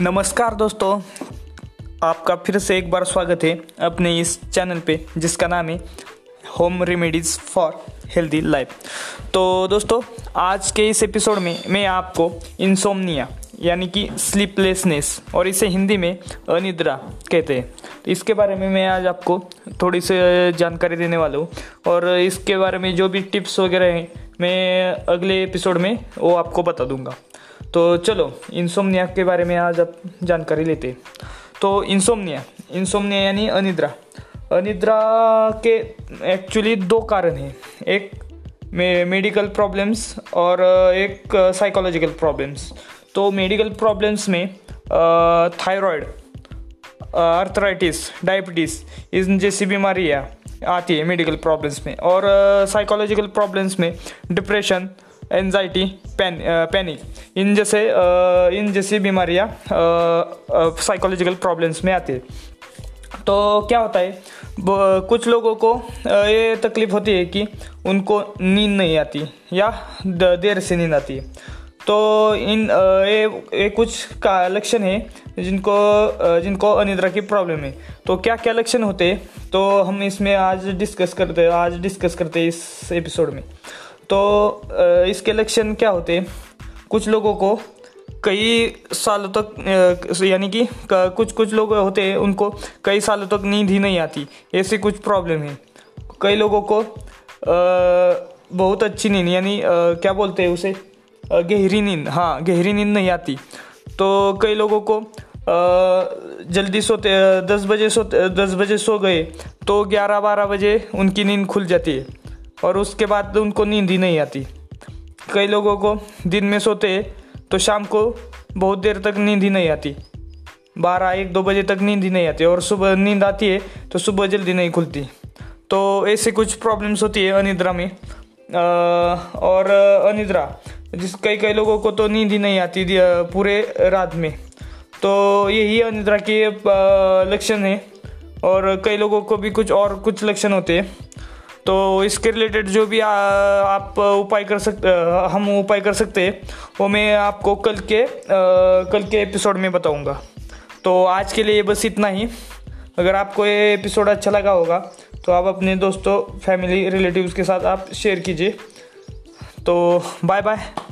नमस्कार दोस्तों, आपका फिर से एक बार स्वागत है अपने इस चैनल पे, जिसका नाम है home remedies for healthy life तो दोस्तों, आज के इस एपिसोड में मैं आपको इंसोमनिया यानी कि स्लीपलेसनेस और इसे हिंदी में अनिद्रा कहते हैं। तो इसके बारे में मैं आज आपको थोड़ी सी जानकारी देने वाला हूँ, और इसके बारे में जो भी टिप्स वगैरह हैं, मैं अगले एपिसोड में वो आपको बता दूँगा। तो चलो इंसोमनिया के बारे में आज आप जानकारी लेते तो इंसोमनिया इंसोमनिया यानी अनिद्रा। अनिद्रा के एक्चुअली दो कारण हैं। एक मेडिकल प्रॉब्लम्स और एक साइकोलॉजिकल प्रॉब्लम्स तो मेडिकल प्रॉब्लम्स में थायराइड अर्थराइटिस डायबिटीज़ इन जैसी बीमारियाँ आती है मेडिकल प्रॉब्लम्स में। और साइकोलॉजिकल प्रॉब्लम्स में डिप्रेशन एनजाइटी पैन पैनिक इन जैसे इन जैसी बीमारियाँ साइकोलॉजिकल प्रॉब्लम्स में आती है। तो क्या होता है कुछ लोगों को ये तकलीफ़ होती है कि उनको नींद नहीं आती या देर से नींद आती है। तो इन ये ये कुछ का लक्षण है जिनको जिनको अनिद्रा की प्रॉब्लम है। तो क्या क्या लक्षण होते हैं तो हम इसमें आज डिस्कस करते, आज डिस्कस करते हैं इस एपिसोड में। तो इसके लक्षण क्या होते हैं? कुछ लोगों को कई सालों तक यानी कि कुछ कुछ लोग होते हैं, उनको कई सालों तक नींद ही नहीं आती। ऐसी कुछ प्रॉब्लम है। कई लोगों को बहुत अच्छी नींद, यानी क्या बोलते हैं उसे? गहरी नींद हाँ गहरी नींद नहीं आती। तो कई लोगों को जल्दी सोते दस बजे सोते, दस बजे सो गए तो ग्यारह, बारह बजे उनकी नींद खुल जाती है। और उसके बाद उनको नींद ही नहीं आती। कई लोगों को दिन में सोते तो शाम को बहुत देर तक नींद ही नहीं आती। बारह एक दो बजे तक नींद ही नहीं आती और सुबह नींद आती है तो सुबह जल्दी नहीं खुलती। तो ऐसे कुछ प्रॉब्लम्स होती है अनिद्रा में। आ, और अनिद्रा जिस कई कई लोगों को तो नींद ही नहीं आती पूरे रात में। तो यही अनिद्रा के लक्षण है। और कई लोगों को भी कुछ और कुछ लक्षण होते हैं। तो इसके रिलेटेड जो भी आ, आप उपाय कर सकते हम उपाय कर सकते हैं वो मैं आपको कल के आ, कल के एपिसोड में बताऊँगा। तो आज के लिए बस इतना ही। अगर आपको ये एपिसोड अच्छा लगा होगा तो आप अपने दोस्तों फैमिली रिलेटिव्स के साथ आप शेयर कीजिए। तो बाय बाय